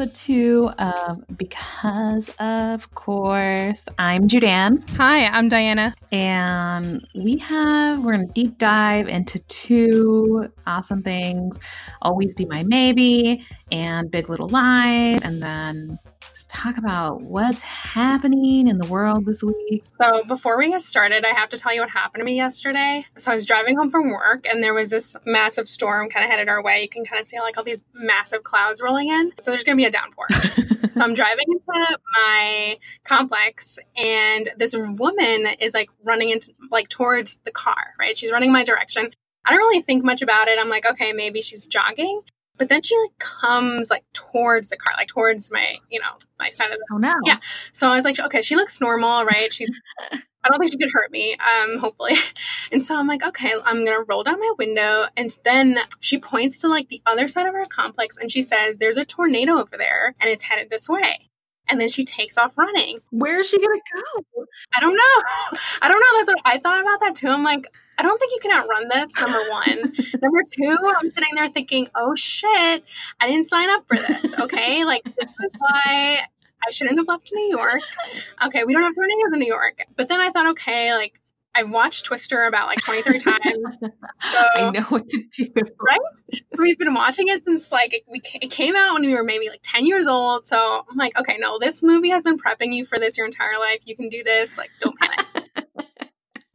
episode two of um, Because of Course. I'm Judan. Hi, I'm Diana. And we have, we're going to deep dive into two awesome things Always Be My Maybe and Big Little Lies. And then just talk about what's happening in the world this week. So, before we get started, I have to tell you what happened to me yesterday. So, I was driving home from work and there was this massive storm kind of headed our way. You can kind of see like all these massive clouds rolling in. So, there's going to be a downpour. so, I'm driving into my complex and this woman is like running into like towards the car, right? She's running my direction. I don't really think much about it. I'm like, okay, maybe she's jogging. But then she like comes like towards the car, like towards my, you know, my side of the. Oh no! Yeah. So I was like, okay, she looks normal, right? She's. I don't think she could hurt me, um, hopefully. And so I'm like, okay, I'm gonna roll down my window. And then she points to like the other side of our complex and she says, There's a tornado over there and it's headed this way. And then she takes off running. Where is she gonna go? I don't know. I don't know. That's what I thought about that too. I'm like, I don't think you can outrun this, number one. number two, I'm sitting there thinking, oh shit, I didn't sign up for this. Okay. like, this is why I shouldn't have left New York. Okay. We don't have tornadoes in New York. But then I thought, okay, like, I've watched Twister about like 23 times. So, I know what to do. Right? We've been watching it since like it, we, it came out when we were maybe like 10 years old. So I'm like, okay, no, this movie has been prepping you for this your entire life. You can do this. Like, don't panic.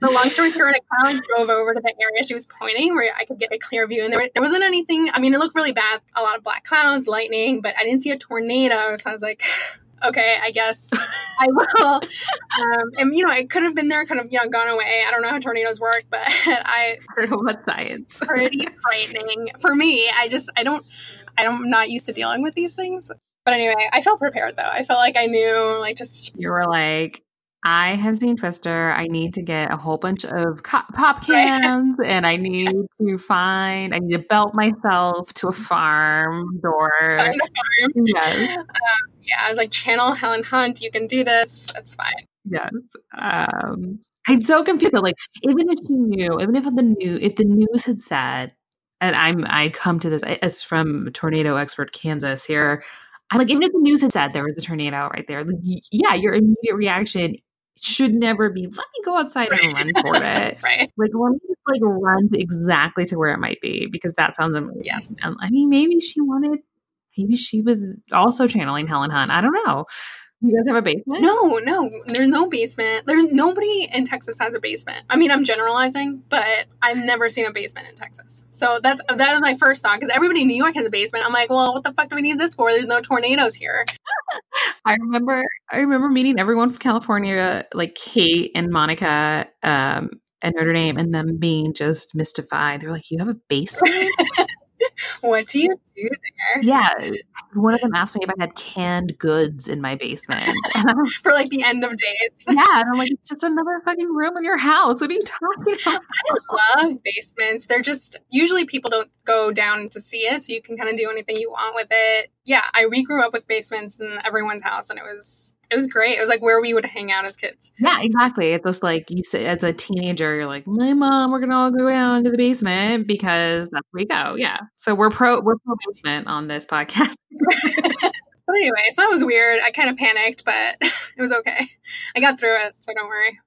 The long story short, I kind of drove over to the area she was pointing where I could get a clear view. And there, there wasn't anything, I mean, it looked really bad. A lot of black clouds, lightning, but I didn't see a tornado. So I was like, okay, I guess I will. Um, and, you know, it could have been there, kind of, you know, gone away. I don't know how tornadoes work, but I heard about science. pretty frightening for me. I just, I don't, I don't, I'm not used to dealing with these things. But anyway, I felt prepared though. I felt like I knew, like, just. You were like, I have seen Twister. I need to get a whole bunch of co- pop cans right. and I need to find, I need to belt myself to a farm door. Find farm. Yes. Um, yeah, I was like, channel Helen Hunt. You can do this. That's fine. Yes. Um, I'm so confused. Like, even if she knew, even if the new, if the news had said, and I'm, I come to this as from tornado expert Kansas here. I like even if the news had said there was a tornado right there, like, yeah, your immediate reaction should never be let me go outside right. and run for it right like let me just like run exactly to where it might be because that sounds amazing yes and, i mean maybe she wanted maybe she was also channeling helen hunt i don't know you guys have a basement? No, no. There's no basement. There's nobody in Texas has a basement. I mean, I'm generalizing, but I've never seen a basement in Texas. So that's that is my first thought because everybody in New York has a basement. I'm like, well, what the fuck do we need this for? There's no tornadoes here. I remember I remember meeting everyone from California, like Kate and Monica um, at Notre Dame, and them being just mystified. They're like, "You have a basement." what do you do there? Yeah. One of them asked me if I had canned goods in my basement. For like the end of days. Yeah. And I'm like, it's just another fucking room in your house. What are you talking about? I love basements. They're just usually people don't go down to see it, so you can kind of do anything you want with it. Yeah, I we grew up with basements in everyone's house and it was it was great. It was like where we would hang out as kids. Yeah, exactly. It's just like you say as a teenager, you're like, my mom, we're gonna all go down to the basement because that's where we go. Yeah. So we're pro we're pro basement on this podcast. but anyway, so that was weird. I kind of panicked, but it was okay. I got through it, so don't worry.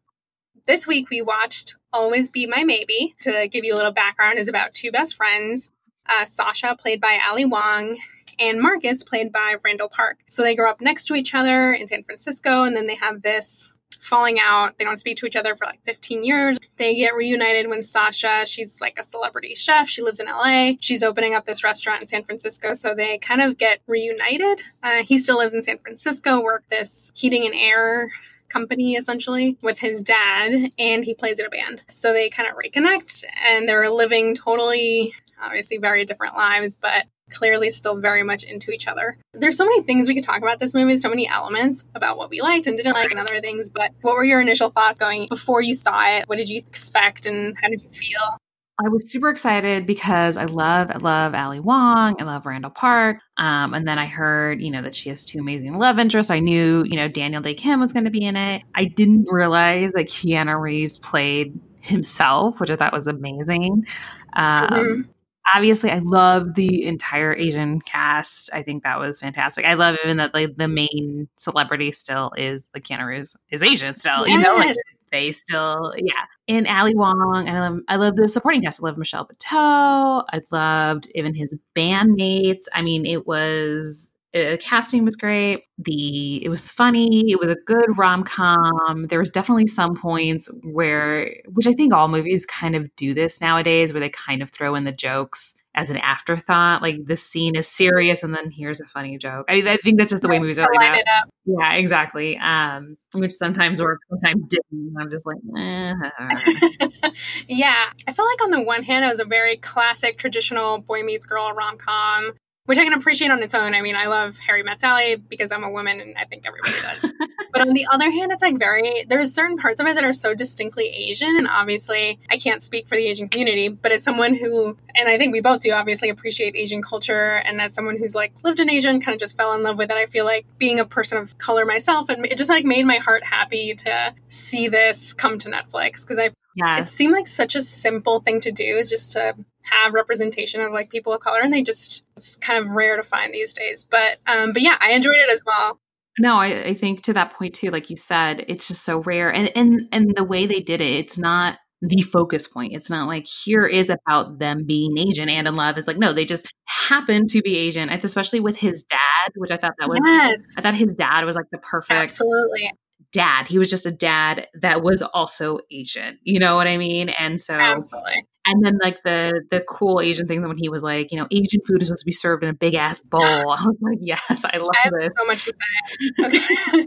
This week we watched Always Be My Maybe. To give you a little background, is about two best friends. Uh, Sasha, played by Ali Wong, and Marcus, played by Randall Park. So they grow up next to each other in San Francisco, and then they have this falling out. They don't speak to each other for like 15 years. They get reunited when Sasha, she's like a celebrity chef. She lives in LA. She's opening up this restaurant in San Francisco. So they kind of get reunited. Uh, he still lives in San Francisco, work this heating and air company essentially with his dad and he plays in a band. So they kind of reconnect and they're living totally obviously very different lives, but clearly still very much into each other. There's so many things we could talk about this movie, so many elements about what we liked and didn't like and other things, but what were your initial thoughts going before you saw it? What did you expect and how did you feel? I was super excited because I love, I love Ali Wong. I love Randall Park. Um, and then I heard, you know, that she has two amazing love interests. I knew, you know, Daniel Dae Kim was going to be in it. I didn't realize that Keanu Reeves played himself, which I thought was amazing. Um, mm-hmm. Obviously I love the entire Asian cast. I think that was fantastic. I love even that like the main celebrity still is like Keanu Reeves is Asian still. Yes. You know, like they still yeah. And Ali Wong, and I love I love the supporting cast. I love Michelle Buteau. I loved even his bandmates. I mean, it was uh, casting was great. The it was funny. It was a good rom com. There was definitely some points where, which I think all movies kind of do this nowadays, where they kind of throw in the jokes as an afterthought. Like the scene is serious, and then here's a funny joke. I, I think that's just the way movies are. Up. Yeah, exactly. Um, which sometimes works, sometimes didn't. I'm just like, eh. yeah. I felt like on the one hand, it was a very classic, traditional boy meets girl rom com which I can appreciate on its own. I mean, I love Harry Met Sally because I'm a woman and I think everybody does. but on the other hand, it's like very, there's certain parts of it that are so distinctly Asian. And obviously, I can't speak for the Asian community, but as someone who, and I think we both do, obviously appreciate Asian culture. And as someone who's like lived in Asia and kind of just fell in love with it, I feel like being a person of color myself, and it just like made my heart happy to see this come to Netflix because I yeah. It seemed like such a simple thing to do is just to have representation of like people of color and they just it's kind of rare to find these days. But um but yeah, I enjoyed it as well. No, I, I think to that point too, like you said, it's just so rare. And and and the way they did it, it's not the focus point. It's not like here is about them being Asian and in love. It's like no, they just happen to be Asian. Especially with his dad, which I thought that was yes. I thought his dad was like the perfect absolutely dad. He was just a dad that was also Asian. You know what I mean? And so Absolutely. And then like the the cool Asian things when he was like, you know, Asian food is supposed to be served in a big ass bowl. I was like, yes, I love I this. so much to say. Okay.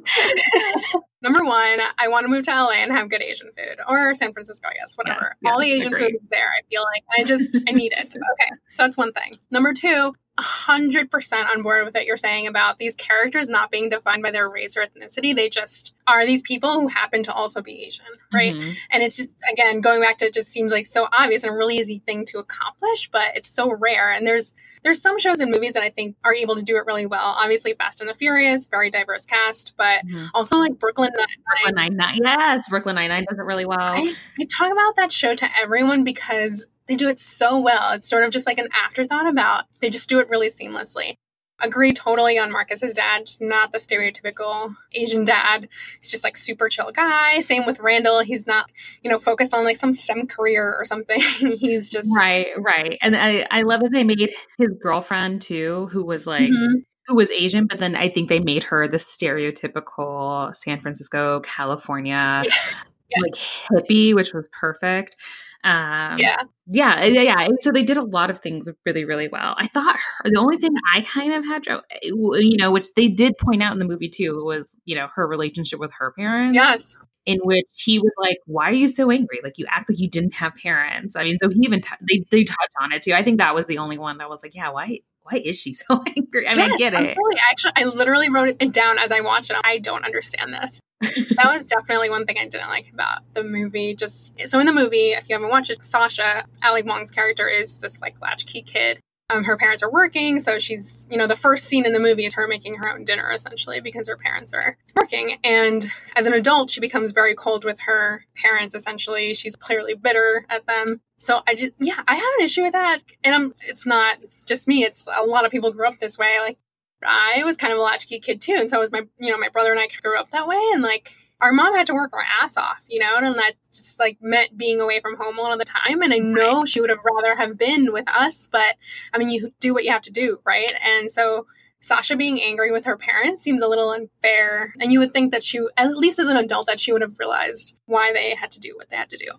Number one, I want to move to LA and have good Asian food, or San Francisco, I guess, whatever. Yes, All the Asian food is there. I feel like I just I need it. Okay, so that's one thing. Number two, 100% on board with what you're saying about these characters not being defined by their race or ethnicity. They just are these people who happen to also be Asian, right? Mm-hmm. And it's just, again, going back to it just seems like so obvious and a really easy thing to accomplish, but it's so rare. And there's, there's some shows and movies that I think are able to do it really well. Obviously, Fast and the Furious, very diverse cast, but mm-hmm. also like Brooklyn Nine-Nine. Brooklyn Nine-Nine. Yes, Brooklyn Nine-Nine does it really well. I, I talk about that show to everyone because they do it so well. It's sort of just like an afterthought about, they just do it really seamlessly. Agree totally on Marcus's dad, just not the stereotypical Asian dad. He's just like super chill guy. Same with Randall. He's not, you know, focused on like some STEM career or something. He's just Right, right. And I, I love that they made his girlfriend too, who was like mm-hmm who was Asian, but then I think they made her the stereotypical San Francisco, California, yes. like hippie, which was perfect. Um, yeah. Yeah. Yeah. So they did a lot of things really, really well. I thought her, the only thing I kind of had, you know, which they did point out in the movie too, was, you know, her relationship with her parents. Yes. In which he was like, "Why are you so angry? Like you act like you didn't have parents." I mean, so he even t- they they touch on it too. I think that was the only one that was like, "Yeah, why why is she so angry?" I mean, yes, I get it. Really, actually, I literally wrote it down as I watched it. I don't understand this that was definitely one thing I didn't like about the movie. Just so in the movie, if you haven't watched it, Sasha, Ali Wong's character is this like latchkey kid. Um, her parents are working, so she's, you know, the first scene in the movie is her making her own dinner essentially because her parents are working. And as an adult, she becomes very cold with her parents essentially. She's clearly bitter at them. So I just, yeah, I have an issue with that. And I'm, it's not just me, it's a lot of people grew up this way. Like, I was kind of a latchkey kid too. And so was my, you know, my brother and I grew up that way. And like, our mom had to work her ass off, you know, and that just like meant being away from home a lot of the time. And I know she would have rather have been with us, but I mean, you do what you have to do, right? And so Sasha being angry with her parents seems a little unfair. And you would think that she, at least as an adult, that she would have realized why they had to do what they had to do.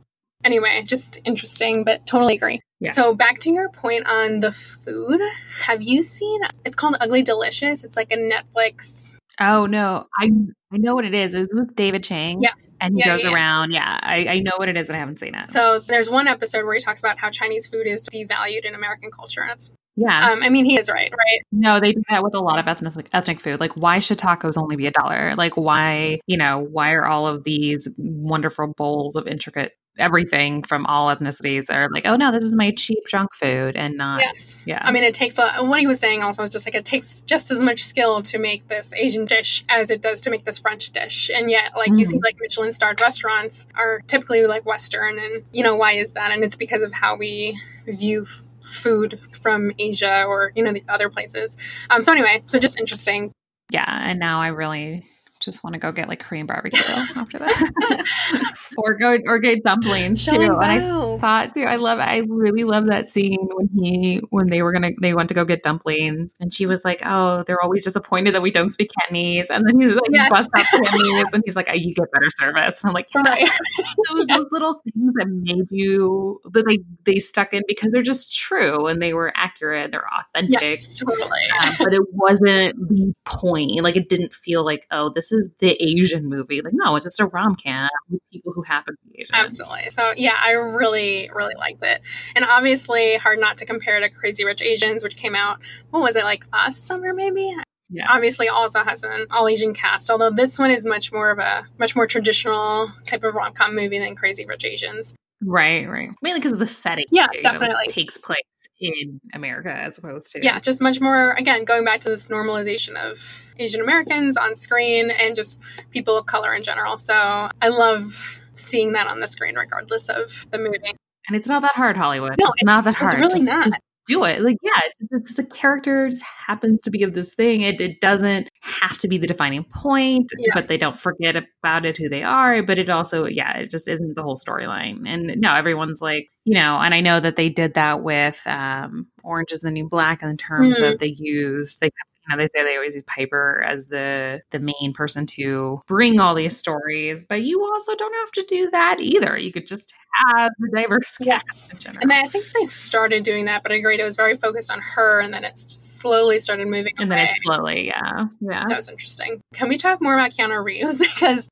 Anyway, just interesting, but totally agree. Yeah. So back to your point on the food. Have you seen it's called Ugly Delicious? It's like a Netflix. Oh no. I I know what it is. It was with David Chang. Yeah. And he yeah, goes yeah. around. Yeah. I, I know what it is, but I haven't seen it. So there's one episode where he talks about how Chinese food is devalued in American culture. And it's yeah. Um, I mean, he is right, right? No, they do that with a lot of ethnic ethnic food. Like, why should tacos only be a dollar? Like, why, you know, why are all of these wonderful bowls of intricate everything from all ethnicities are like, oh no, this is my cheap junk food and not. Yes. Yeah. I mean, it takes a, what he was saying also is just like it takes just as much skill to make this Asian dish as it does to make this French dish. And yet, like, mm. you see, mm. like Michelin starred restaurants are typically like Western. And, you know, why is that? And it's because of how we view food from Asia or you know the other places. Um, so anyway, so just interesting. Yeah, and now I really just want to go get like Korean barbecue after that, or go or get dumplings too. And I thought too, I love, I really love that scene when he when they were gonna they went to go get dumplings, and she was like, "Oh, they're always disappointed that we don't speak Cantonese," and then he's like, yes. bust out Cantonese, and he's like, oh, "You get better service." And I'm like, right. so those little things that made you that they they stuck in because they're just true and they were accurate, they're authentic, yes, totally. Um, but it wasn't the point. Like it didn't feel like, oh, this is the Asian movie. Like, no, it's just a rom com with people who happen to be Asian. Absolutely. So, yeah, I really, really liked it. And obviously, hard not to compare to Crazy Rich Asians, which came out, what was it, like last summer, maybe? Yeah. Obviously, also has an all Asian cast, although this one is much more of a much more traditional type of rom com movie than Crazy Rich Asians. Right, right. Mainly because of the setting. Yeah, definitely. takes place in America as opposed to. Yeah, just much more, again, going back to this normalization of Asian Americans on screen and just people of color in general. So I love seeing that on the screen regardless of the movie. And it's not that hard, Hollywood. No, it's not that hard. It's really just, not. Just do it. Like, yeah, it's, the character just happens to be of this thing. It, it doesn't have to be the defining point, yes. but they don't forget about it, who they are. But it also, yeah, it just isn't the whole storyline. And no, everyone's like, you know, and I know that they did that with um, Orange is the New Black in terms mm-hmm. of they use, they know, they say they always use Piper as the the main person to bring all these stories, but you also don't have to do that either. You could just have the diverse yes. cast And I think they started doing that, but I agreed it was very focused on her, and then it slowly started moving. And away. then it slowly, yeah, yeah. That was interesting. Can we talk more about Keanu Reeves because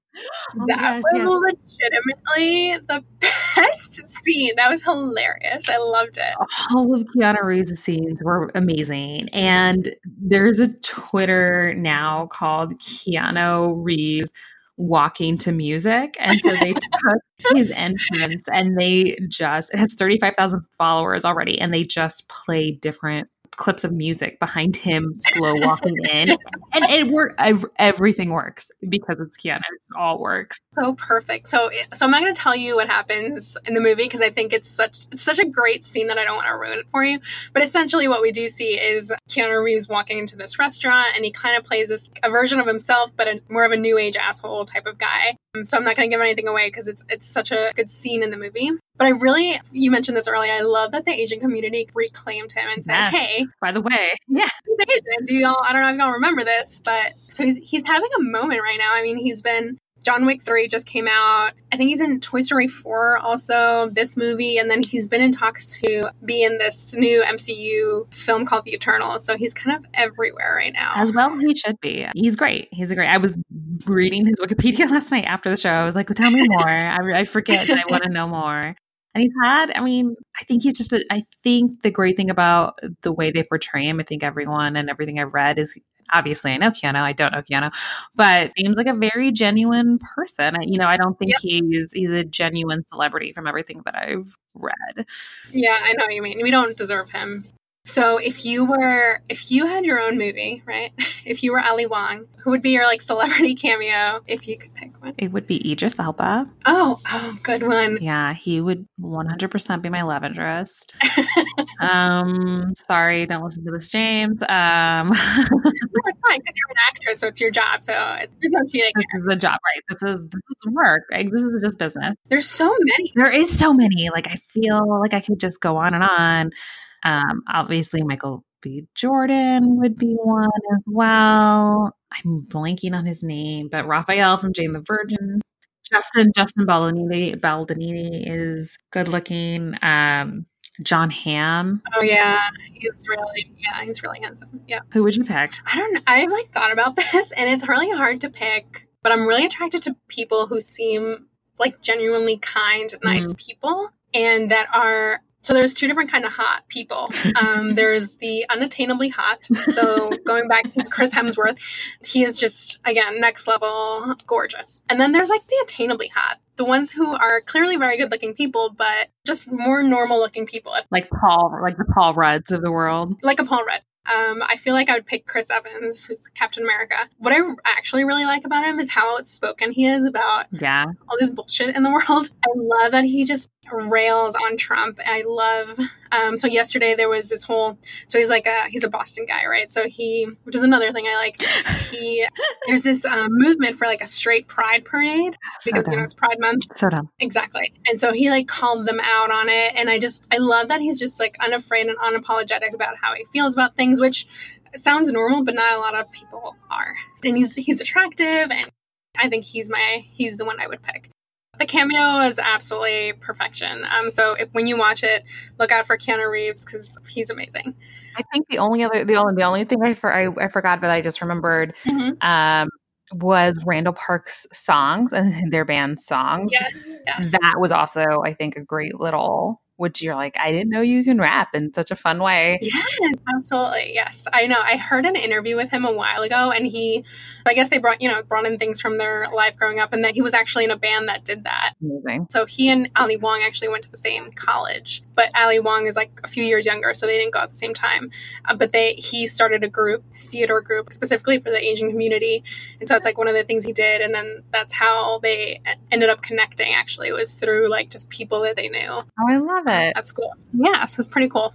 oh that gosh, was legitimately the best scene. That was hilarious. I loved it. All of Keanu Reeves' scenes were amazing. And there's a Twitter now called Keanu Reeves walking to music. And so they took his entrance and they just, it has 35,000 followers already, and they just play different clips of music behind him slow walking in. And it work everything works because it's keanu. It all works. So perfect. So so i'm not going to tell you what happens in the movie because i think it's such it's such a great scene that i don't want to ruin it for you. But essentially what we do see is keanu reeves walking into this restaurant and he kind of plays this a version of himself but a, more of a new age asshole type of guy. So i'm not going to give anything away because it's it's such a good scene in the movie but I really, you mentioned this earlier. I love that the Asian community reclaimed him and said, yeah. "Hey, by the way, yeah, he's Asian. Do y'all? I don't know if y'all remember this, but so he's he's having a moment right now. I mean, he's been John Wick 3 just came out. I think he's in Toy Story 4 also, this movie, and then he's been in talks to be in this new MCU film called The Eternals. So he's kind of everywhere right now. As well, he should be. He's great. He's a great. I was reading his Wikipedia last night after the show. I was like, well, tell me more. I, I forget. I want to know more. And he's had, I mean, I think he's just, a, I think the great thing about the way they portray him, I think everyone and everything I've read is obviously I know Keanu, I don't know Keanu, but seems like a very genuine person. You know, I don't think yep. he's he's a genuine celebrity from everything that I've read. Yeah, I know what you mean. We don't deserve him. So if you were if you had your own movie, right? If you were Ali Wong, who would be your like celebrity cameo if you could pick one? It would be Idris Elba. Oh, oh, good one. Yeah, he would 100% be my love interest. um, sorry, don't listen to this, James. Um, no, it's fine because you're an actress, so it's your job. So there's no cheating. This here. is the job, right? This is this is work. Like, this is just business. There's so many. There is so many. Like I feel like I could just go on and on. Um, obviously, Michael B. Jordan would be one as well. I'm blanking on his name, but Raphael from Jane the Virgin. Justin Justin Baldoni Baldoni is good looking. Um, Jon Hamm. Oh yeah, he's really yeah, he's really handsome. Yeah. Who would you pick? I don't. I've like thought about this, and it's really hard to pick. But I'm really attracted to people who seem like genuinely kind, nice mm. people, and that are so there's two different kind of hot people. Um, there's the unattainably hot. So going back to Chris Hemsworth, he is just again next level gorgeous. And then there's like the attainably hot, the ones who are clearly very good looking people, but just more normal looking people. Like Paul, like the Paul Rudds of the world. Like a Paul Rudd. Um, I feel like I would pick Chris Evans, who's Captain America. What I actually really like about him is how outspoken he is about yeah all this bullshit in the world. I love that he just rails on Trump. I love. Um, so yesterday there was this whole. So he's like a he's a Boston guy, right? So he, which is another thing I like. He there's this um, movement for like a straight Pride parade because so you know it's Pride Month. So dumb. Exactly. And so he like called them out on it, and I just I love that he's just like unafraid and unapologetic about how he feels about things, which sounds normal, but not a lot of people are. And he's he's attractive, and I think he's my he's the one I would pick. The cameo is absolutely perfection. Um, so if, when you watch it, look out for Keanu Reeves because he's amazing. I think the only other the only the only thing I for, I, I forgot but I just remembered mm-hmm. um, was Randall Park's songs and their band songs. Yes, yes. That was also I think a great little which you're like, I didn't know you can rap in such a fun way. Yes, absolutely. Yes. I know. I heard an interview with him a while ago and he I guess they brought, you know, brought in things from their life growing up and that he was actually in a band that did that. Amazing. So he and Ali Wong actually went to the same college, but Ali Wong is like a few years younger, so they didn't go at the same time. Uh, but they he started a group, theater group specifically for the Asian community. And so it's like one of the things he did and then that's how they ended up connecting actually was through like just people that they knew. Oh, I love it. That's cool. Yeah, so it's pretty cool.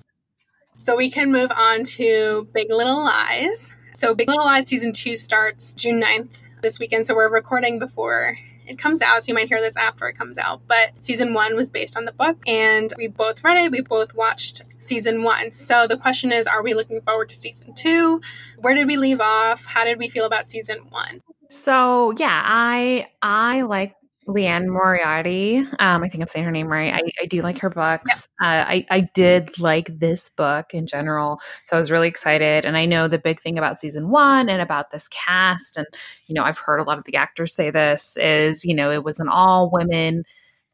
So we can move on to Big Little Lies. So Big Little Lies season two starts June 9th this weekend. So we're recording before it comes out, so you might hear this after it comes out. But season one was based on the book, and we both read it. We both watched season one. So the question is, are we looking forward to season two? Where did we leave off? How did we feel about season one? So yeah, I I like Liane Moriarty. Um, I think I'm saying her name right. I, I do like her books. Uh, I, I did like this book in general. So I was really excited. And I know the big thing about season one and about this cast, and, you know, I've heard a lot of the actors say this is, you know, it was an all women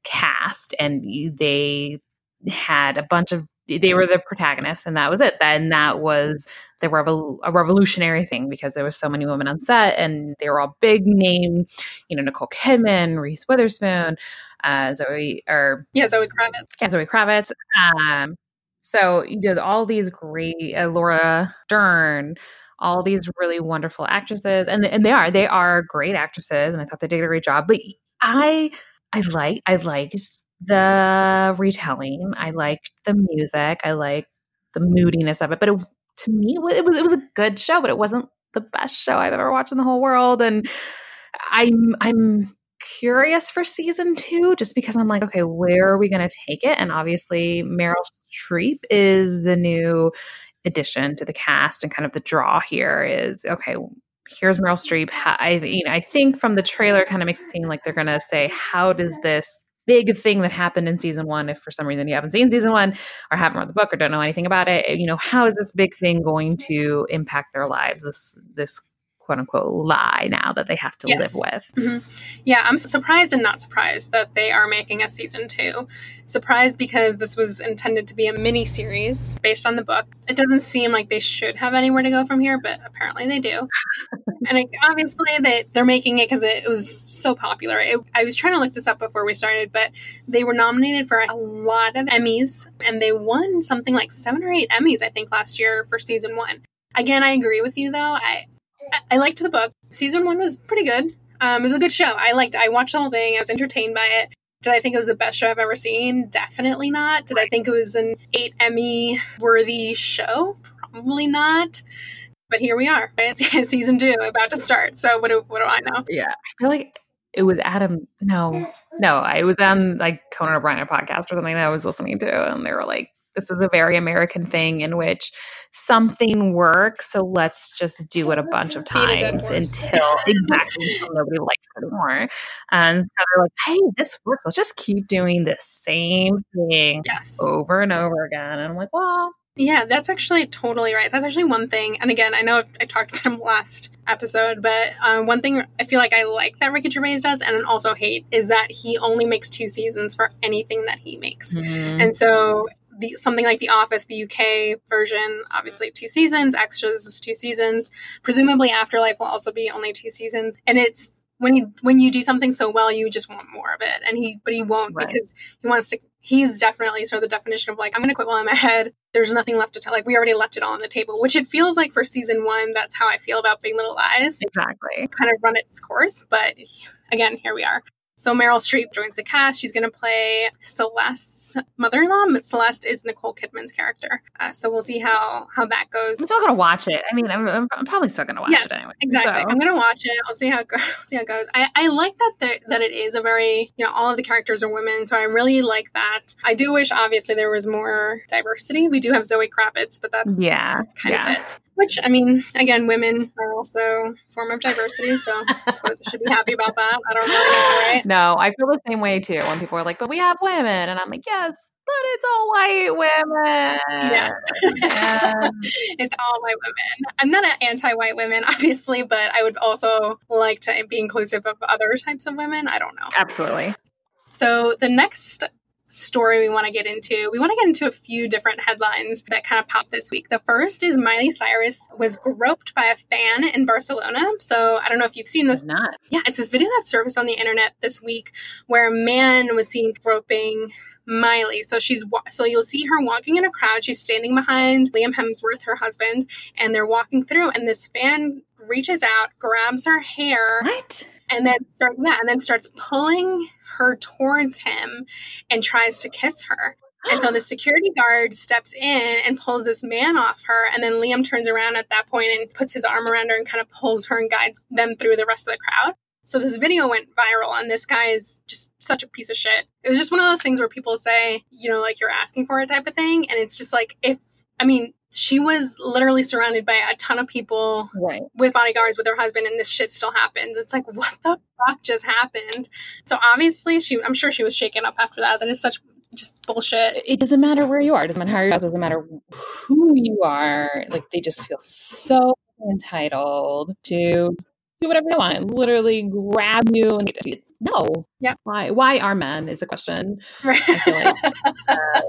cast and they had a bunch of they were the protagonist and that was it. Then that was the revol- a revolutionary thing because there was so many women on set and they were all big name you know nicole kidman reese witherspoon uh, zoe or yeah zoe kravitz. Yeah zoe kravitz. Um, so you know all these great uh, laura dern all these really wonderful actresses and, and they are they are great actresses and i thought they did a great job but i i like i liked the retelling. I liked the music. I liked the moodiness of it. But it, to me, it was it was a good show, but it wasn't the best show I've ever watched in the whole world. And I'm I'm curious for season two, just because I'm like, okay, where are we going to take it? And obviously, Meryl Streep is the new addition to the cast, and kind of the draw here is okay. Here's Meryl Streep. I, you know, I think from the trailer, kind of makes it seem like they're going to say, "How does this big thing that happened in season one. If for some reason you haven't seen season one or haven't read the book or don't know anything about it, you know, how is this big thing going to impact their lives? This this quote unquote lie now that they have to yes. live with. Mm-hmm. Yeah, I'm surprised and not surprised that they are making a season two. Surprised because this was intended to be a mini series based on the book. It doesn't seem like they should have anywhere to go from here, but apparently they do. and it, obviously they, they're making it because it, it, was so popular. It, I was trying to look this up before we started, but they were nominated for a lot of Emmys and they won something like seven or eight Emmys, I think, last year for season one. Again, I agree with you though. I I liked the book. Season one was pretty good. Um, it was a good show. I liked. I watched the whole thing. I was entertained by it. Did I think it was the best show I've ever seen? Definitely not. Did I think it was an eight Emmy worthy show? Probably not. But here we are. It's season two about to start. So what do what do I know? Yeah, I feel like it was Adam. No, no, I was on like Conan O'Brien podcast or something that I was listening to, and they were like, this is a very American thing in which something works, so let's just do it a bunch of times until exactly until nobody likes it anymore. And so they're like, "Hey, this works. Let's just keep doing the same thing yes. over and over again." And I'm like, "Well." Yeah, that's actually totally right. That's actually one thing. And again, I know I talked about him last episode, but um, one thing I feel like I like that Ricky Gervais does, and also hate, is that he only makes two seasons for anything that he makes. Mm-hmm. And so the, something like The Office, the UK version, obviously two seasons. Extras was two seasons. Presumably, Afterlife will also be only two seasons. And it's when you when you do something so well, you just want more of it. And he, but he won't right. because he wants to. He's definitely sort of the definition of like I'm going to quit while I'm ahead. There's nothing left to tell. Like we already left it all on the table, which it feels like for season one. That's how I feel about Big Little Lies. Exactly. Kind of run its course, but again, here we are. So Meryl Streep joins the cast. She's going to play Celeste's mother-in-law. Celeste is Nicole Kidman's character. Uh, so we'll see how how that goes. I'm still gonna watch it. I mean, I'm, I'm probably still gonna watch yes, it anyway. exactly. So- I'm gonna watch it. I'll see how it goes. see how it goes. I, I like that that it is a very you know all of the characters are women, so I really like that. I do wish obviously there was more diversity. We do have Zoe Kravitz, but that's yeah, kind yeah. of it. Which I mean, again, women are also a form of diversity, so I suppose I should be happy about that. I don't really know, right? No, I feel the same way too. When people are like, "But we have women," and I'm like, "Yes, but it's all white women." Yes. And- it's all white women. I'm not an anti-white women, obviously, but I would also like to be inclusive of other types of women. I don't know. absolutely. So the next story we want to get into, we want to get into a few different headlines that kind of popped this week. The first is Miley Cyrus was groped by a fan in Barcelona. So I don't know if you've seen this. Not. Yeah, it's this video that surfaced on the internet this week where a man was seen groping Miley. So she's so you'll see her walking in a crowd. She's standing behind Liam Hemsworth, her husband, and they're walking through. And this fan reaches out, grabs her hair, What? And then start yeah, and then starts pulling her towards him and tries to kiss her. And so the security guard steps in and pulls this man off her, and then Liam turns around at that point and puts his arm around her and kind of pulls her and guides them through the rest of the crowd. So this video went viral, and this guy is just such a piece of shit. It was just one of those things where people say, you know, like you're asking for it type of thing, and it's just like if I mean, she was literally surrounded by a ton of people Right. with bodyguards with her husband and this shit still happens. It's like what the fuck just happened? So obviously she I'm sure she was shaken up after that. That is such just bullshit. It doesn't matter where you are. It doesn't matter how you are. It doesn't matter who you are. Like they just feel so entitled to do whatever they want. Literally grab you and no. Yep. Why? Why are men? Is a question. Right. feel like, uh,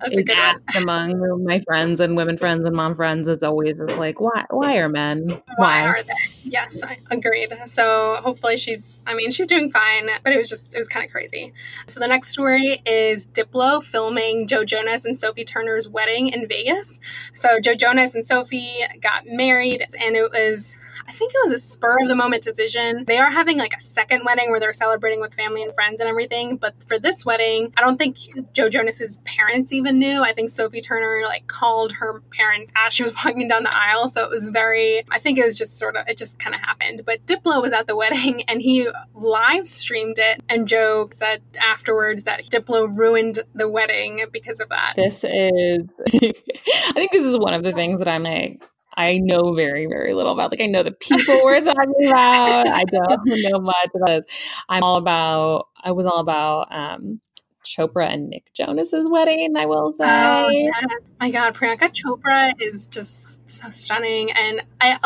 That's a good asked among my friends and women friends and mom friends. It's always just like, why? Why are men? Why are they? Yes, I agreed. So hopefully she's I mean, she's doing fine, but it was just it was kind of crazy. So the next story is Diplo filming Joe Jonas and Sophie Turner's wedding in Vegas. So Joe Jonas and Sophie got married and it was I think it was a spur of the moment decision. They are having like a second wedding where they're celebrating with family and friends and everything. But for this wedding, I don't think Joe Jonas's parents even knew. I think Sophie Turner like called her parents as she was walking down the aisle. So it was very, I think it was just sort of, it just kind of happened. But Diplo was at the wedding and he live streamed it. And Joe said afterwards that Diplo ruined the wedding because of that. This is, I think this is one of the things that I'm like, I know very, very little about. Like, I know the people we're talking about. I don't know much about this. I'm all about, I was all about um, Chopra and Nick Jonas's wedding, I will oh, say. Oh, yes. My God, Priyanka Chopra is just so stunning. And I,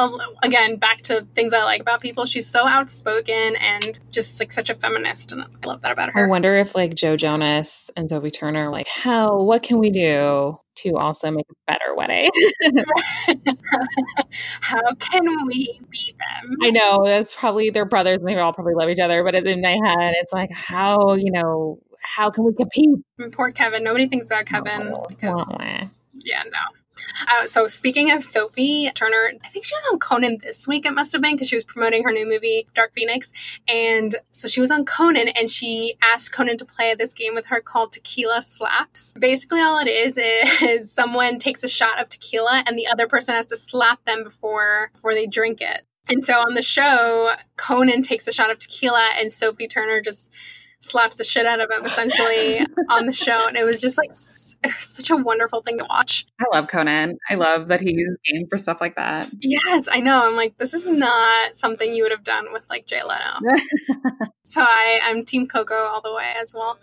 again, back to things I like about people. She's so outspoken and just like such a feminist. And I love that about her. I wonder if like Joe Jonas and Zoe Turner, like, how, what can we do to also make a better wedding? How can we be them? I know that's probably their brothers and they all probably love each other, but in my head, it's like, how, you know, how can we compete? Poor Kevin. Nobody thinks about Kevin Wah, because, wah. yeah, no. Uh, so speaking of Sophie Turner, I think she was on Conan this week. It must have been because she was promoting her new movie Dark Phoenix, and so she was on Conan and she asked Conan to play this game with her called Tequila Slaps. Basically, all it is is someone takes a shot of tequila and the other person has to slap them before before they drink it. And so on the show, Conan takes a shot of tequila and Sophie Turner just slaps the shit out of him essentially on the show. And it was just like s- such a wonderful thing to watch. I love Conan. I love that he's game for stuff like that. Yes, I know. I'm like, this is not something you would have done with like Jay Leno. so I, I'm Team Coco all the way as well.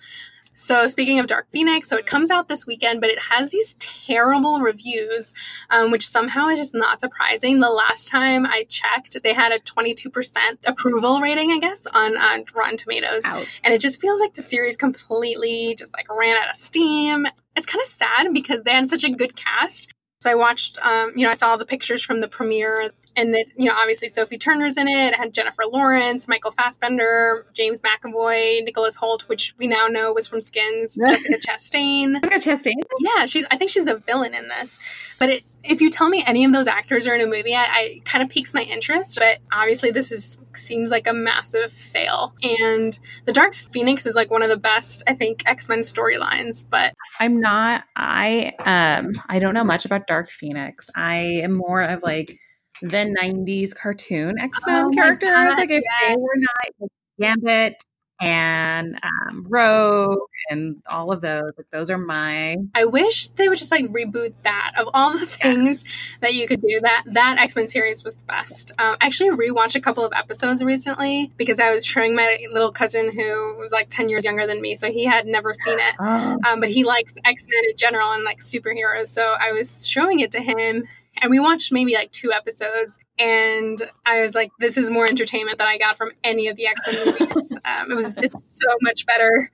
So speaking of Dark Phoenix, so it comes out this weekend, but it has these terrible reviews, um, which somehow is just not surprising. The last time I checked, they had a 22% approval rating, I guess, on uh, Rotten Tomatoes. Out. And it just feels like the series completely just like ran out of steam. It's kind of sad because they had such a good cast. So I watched, um, you know, I saw the pictures from the premiere, and that, you know, obviously Sophie Turner's in it. It had Jennifer Lawrence, Michael Fassbender, James McAvoy, Nicholas Hoult, which we now know was from Skins, Jessica Chastain. Jessica Chastain. Yeah, she's. I think she's a villain in this, but it if you tell me any of those actors are in a movie, I, I kind of piques my interest. But obviously, this is seems like a massive fail. And the Dark Phoenix is like one of the best, I think, X Men storylines. But I'm not. I um I don't know much about Dark Phoenix. I am more of like the '90s cartoon X Men Oh characters. gosh, like if yes. they were not like Gambit and um, Rogue and all of those, like those are my I wish they would just like reboot that. Of all the things that you could do, that that X Men series was the best. Um, I actually rewatched a couple of episodes recently because I was showing my little cousin who was like ten years younger than me, so he had never seen it. oh, Um, but he likes X Men in general and like superheroes, so I was showing it to him. And we watched maybe like two episodes, and I was like, "This is more entertainment than I got from any of the X Men movies." um, it was, it's so much better.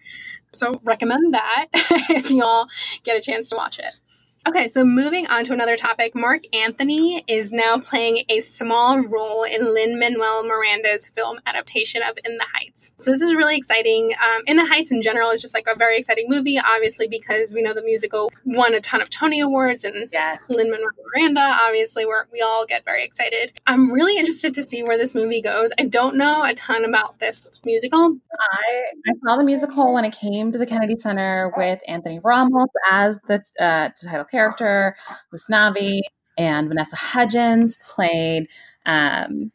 So recommend that if y'all get a chance to watch it. Okay, so moving on to another topic, Marc Anthony is now playing a small role in Lin Manuel Miranda's film adaptation of In the Heights. So this is really exciting. Um, in the Heights in general is just like a very exciting movie, obviously because we know the musical won a ton of Tony Awards and yeah. Lin Manuel Miranda, obviously, where we all get very excited. I'm really interested to see where this movie goes. I don't know a ton about this musical. I, I saw the musical when it came to the Kennedy Center with Anthony Ramos as the uh, title character, Usnavi, and Vanessa Hudgens played. Um,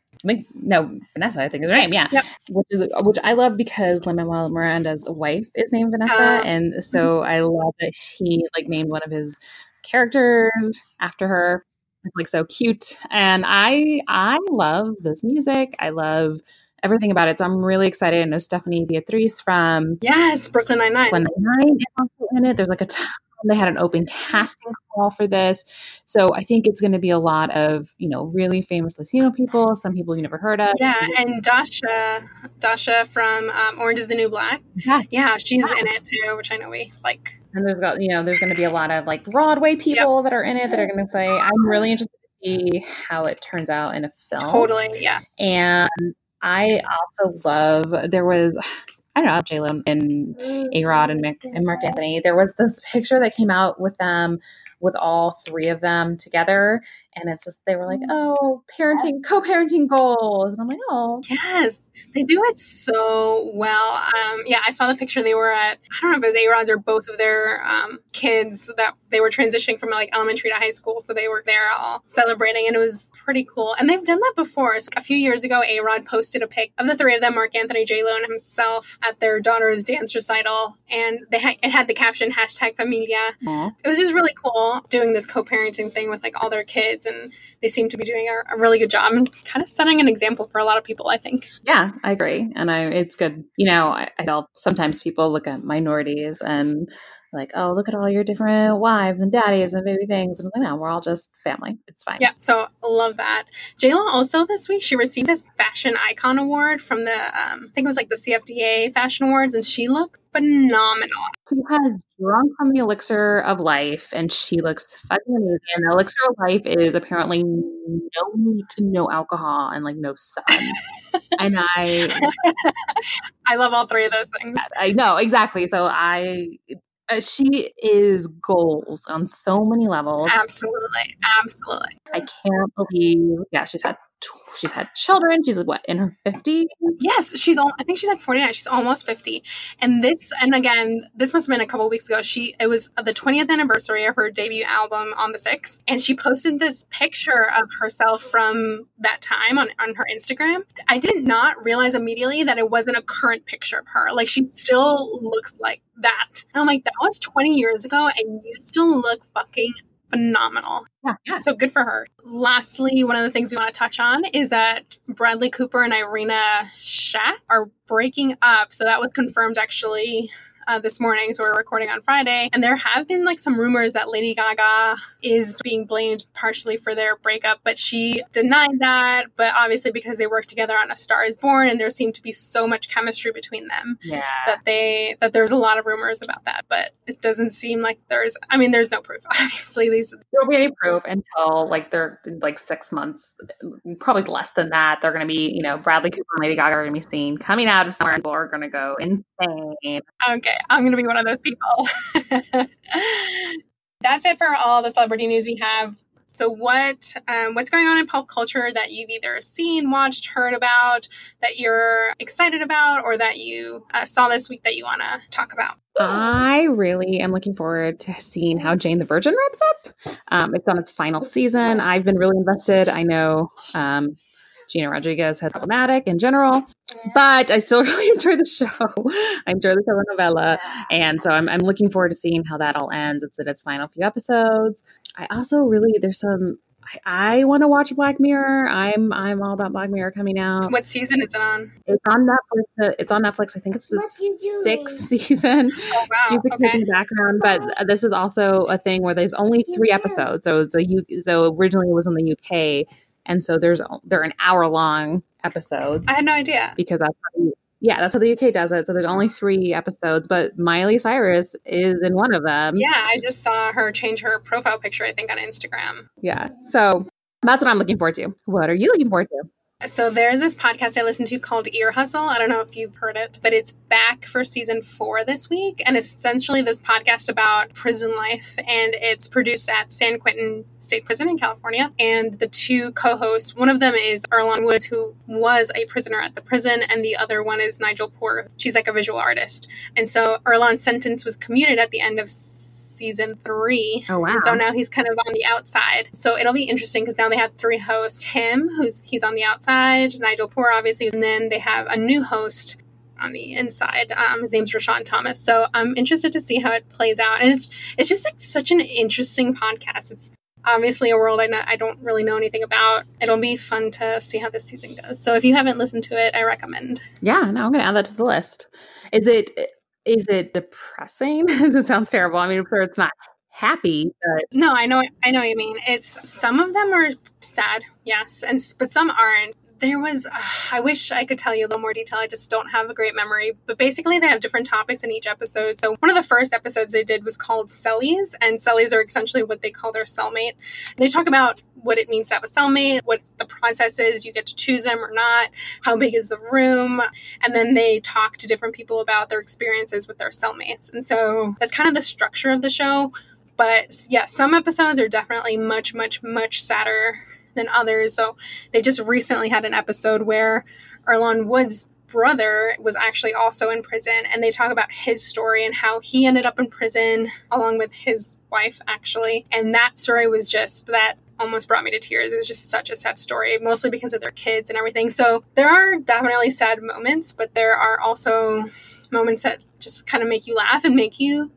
no, Vanessa, I think is her name. Yeah, Yep. which is which I love because Lin Manuel Miranda's wife is named Vanessa, Uh, and so I love that he like named one of his characters after her. It's like so cute, and I I love this music. I love everything about it. So I'm really excited. I know Stephanie Beatrice from Yes, Brooklyn Nine-Nine. Glen Nine is also in it. There's like a ton. They had an open casting call for this, so I think it's going to be a lot of you know really famous Latino people, some people you never heard of. Yeah, and Dasha, Dasha from um, Orange is the New Black. Yeah. Yeah, she's in it too, which I know we like. And there's got you know there's going to be a lot of like Broadway people that are in it that are going to play. I'm really interested to see how it turns out in a film. Totally, yeah. And I also love there was I don't know J Lo and A Rod and, Mick, and Marc Anthony. There was this picture that came out with them with all three of them together, and it's just they were like, oh, parenting, co-parenting goals, and I'm like, oh, Yes, they do it so well. Um, yeah, I saw the picture. They were at I don't know if it was A Rod's or both of their um, kids that they were transitioning from like elementary to high school, so they were there all celebrating, and it was pretty cool. And they've done that before. So a few years ago, A Rod posted a pic of the three of them, Marc Anthony, J Lo, and himself, at their daughter's dance recital, and they ha- it had the caption hashtag Familia. Aw. It was just really cool doing this co-parenting thing with like all their kids, and they seem to be doing a, a really good job and kind of setting an example for a lot of people. I think. yeah, I agree, and I it's good. You know, I, I feel sometimes people look at minorities and like, oh, look at all your different wives and daddies and baby things, and I'm like, no, we're all just family. It's fine. Yeah, so love that. J Lo also this week she received this fashion icon award from the um, I think it was like the CFDA Fashion Awards, and she looked phenomenal. She has drunk from the elixir of life, and she looks fucking amazing. And the elixir of life is apparently no meat, no alcohol, and like no sun. and I, I love all three of those things. I know exactly. So I, uh, she is goals on so many levels. Absolutely, absolutely. I can't believe. Yeah, she's had she's had children. She's what in her fifties. Yes, she's. I think she's like forty nine. She's almost fifty. And this, and again, this must have been a couple weeks ago. She it was the twentieth anniversary of her debut album on the sixth, and she posted this picture of herself from that time on on her Instagram. I did not realize immediately that it wasn't a current picture of her. Like she still looks like that. And I'm like, that was twenty years ago, and you still look fucking phenomenal. Yeah, yeah. So good for her. Lastly, one of the things we want to touch on is that Bradley Cooper and Irina Shayk are breaking up. So that was confirmed actually uh, this morning. So we're recording on Friday. And there have been like some rumors that Lady Gaga is being blamed partially for their breakup, but she denied that. But obviously, because they worked together on A Star is Born and there seemed to be so much chemistry between them Yeah. that they that there's a lot of rumors about that but it doesn't seem like there's i mean there's no proof obviously these There won't be any proof until like they're like six months, probably less than that. They're going to be, you know, Bradley Cooper and Lady Gaga are going to be seen coming out of somewhere, and people are going to go insane. Okay, I'm going to be one of those people. That's it for all the celebrity news we have So, what um, what's going on in pop culture that you've either seen, watched, heard about, that you're excited about, or that you uh, saw this week that you want to talk about? I really am looking forward to seeing how Jane the Virgin wraps up. Um, it's on its final season. I've been really invested. I know um, Gina Rodriguez has problematic in general, but I still really enjoy the show. I enjoy the telenovela, and so I'm, I'm looking forward to seeing how that all ends. It's in its final few episodes. I also really there's some I, I want to watch Black Mirror. I'm I'm all about Black Mirror coming out. What season is it on? It's on Netflix. Uh, it's on Netflix. I think it's the sixth season. Oh wow! Excuse Okay. okay. background, but uh-huh. this is also a thing where there's only three episodes. So it's a U. So originally it was in the UK, and so there's they're an hour long episodes I had no idea. because that's how you, yeah that's how the UK does it. So there's only three episodes, but Miley Cyrus is in one of them. Yeah, I just saw her change her profile picture. I think on Instagram. Yeah. So that's what I'm looking forward to. What are you looking forward to? So there's this podcast I listen to called Ear Hustle. I don't know if you've heard it, but it's back for season four this week. And it's essentially this podcast about prison life. And it's produced at San Quentin State Prison in California. And the two co-hosts, one of them is Earlonne Woods, who was a prisoner at the prison, and the other one is Nigel Poor. She's like a visual artist. And so Earlonne's sentence was commuted at the end of season three. Oh wow. And so now he's kind of on the outside. So it'll be interesting because now they have three hosts. Him, who's he's on the outside, Nigel Poor, obviously, and then they have a new host on the inside. Um, his name's Rahsaan Thomas. So I'm interested to see how it plays out. And it's it's just like such an interesting podcast. It's obviously a world I know I don't really know anything about. It'll be fun to see how this season goes. So if you haven't listened to it, I recommend. Yeah, no, I'm gonna add that to the list. Is it is it depressing? it sounds terrible. I mean, I'm sure it's not happy, but No, I know I know what you mean. It's some of them are sad, yes, and but some aren't. There was uh, I wish I could tell you a little more detail. I just don't have a great memory. But basically they have different topics in each episode. So one of the first episodes they did was called Cellies, and Cellies are essentially what they call their cellmate. They talk about what it means to have a cellmate, what the process is, you get to choose them or not, how big is the room, and then they talk to different people about their experiences with their cellmates. And so that's kind of the structure of the show. But yeah, some episodes are definitely much, much, much sadder than others. So they just recently had an episode where Earlonne Wood's brother was actually also in prison, and they talk about his story and how he ended up in prison along with his wife, actually. And that story was just that almost brought me to tears. It was just such a sad story, mostly because of their kids and everything. So there are definitely sad moments, but there are also moments that just kind of make you laugh and make you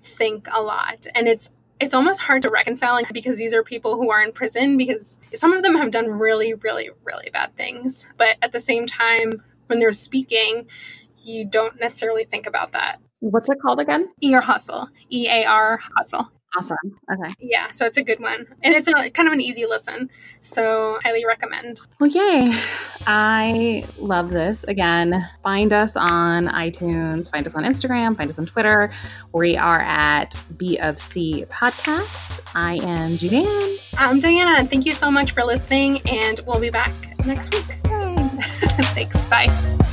think a lot. And it's it's almost hard to reconcile because these are people who are in prison because some of them have done really, really, really bad things. But at the same time, when they're speaking, you don't necessarily think about that. what's it called again? Ear hustle, E A R hustle. Awesome. Okay. Yeah, so it's a good one. And it's a kind of an easy listen. So highly recommend. Well, yay. I love this. Again, find us on iTunes, find us on Instagram, find us on Twitter. We are at B of C Podcast. I am Julianne. I'm Diana. Thank you so much for listening, and we'll be back next week. Thanks. Bye.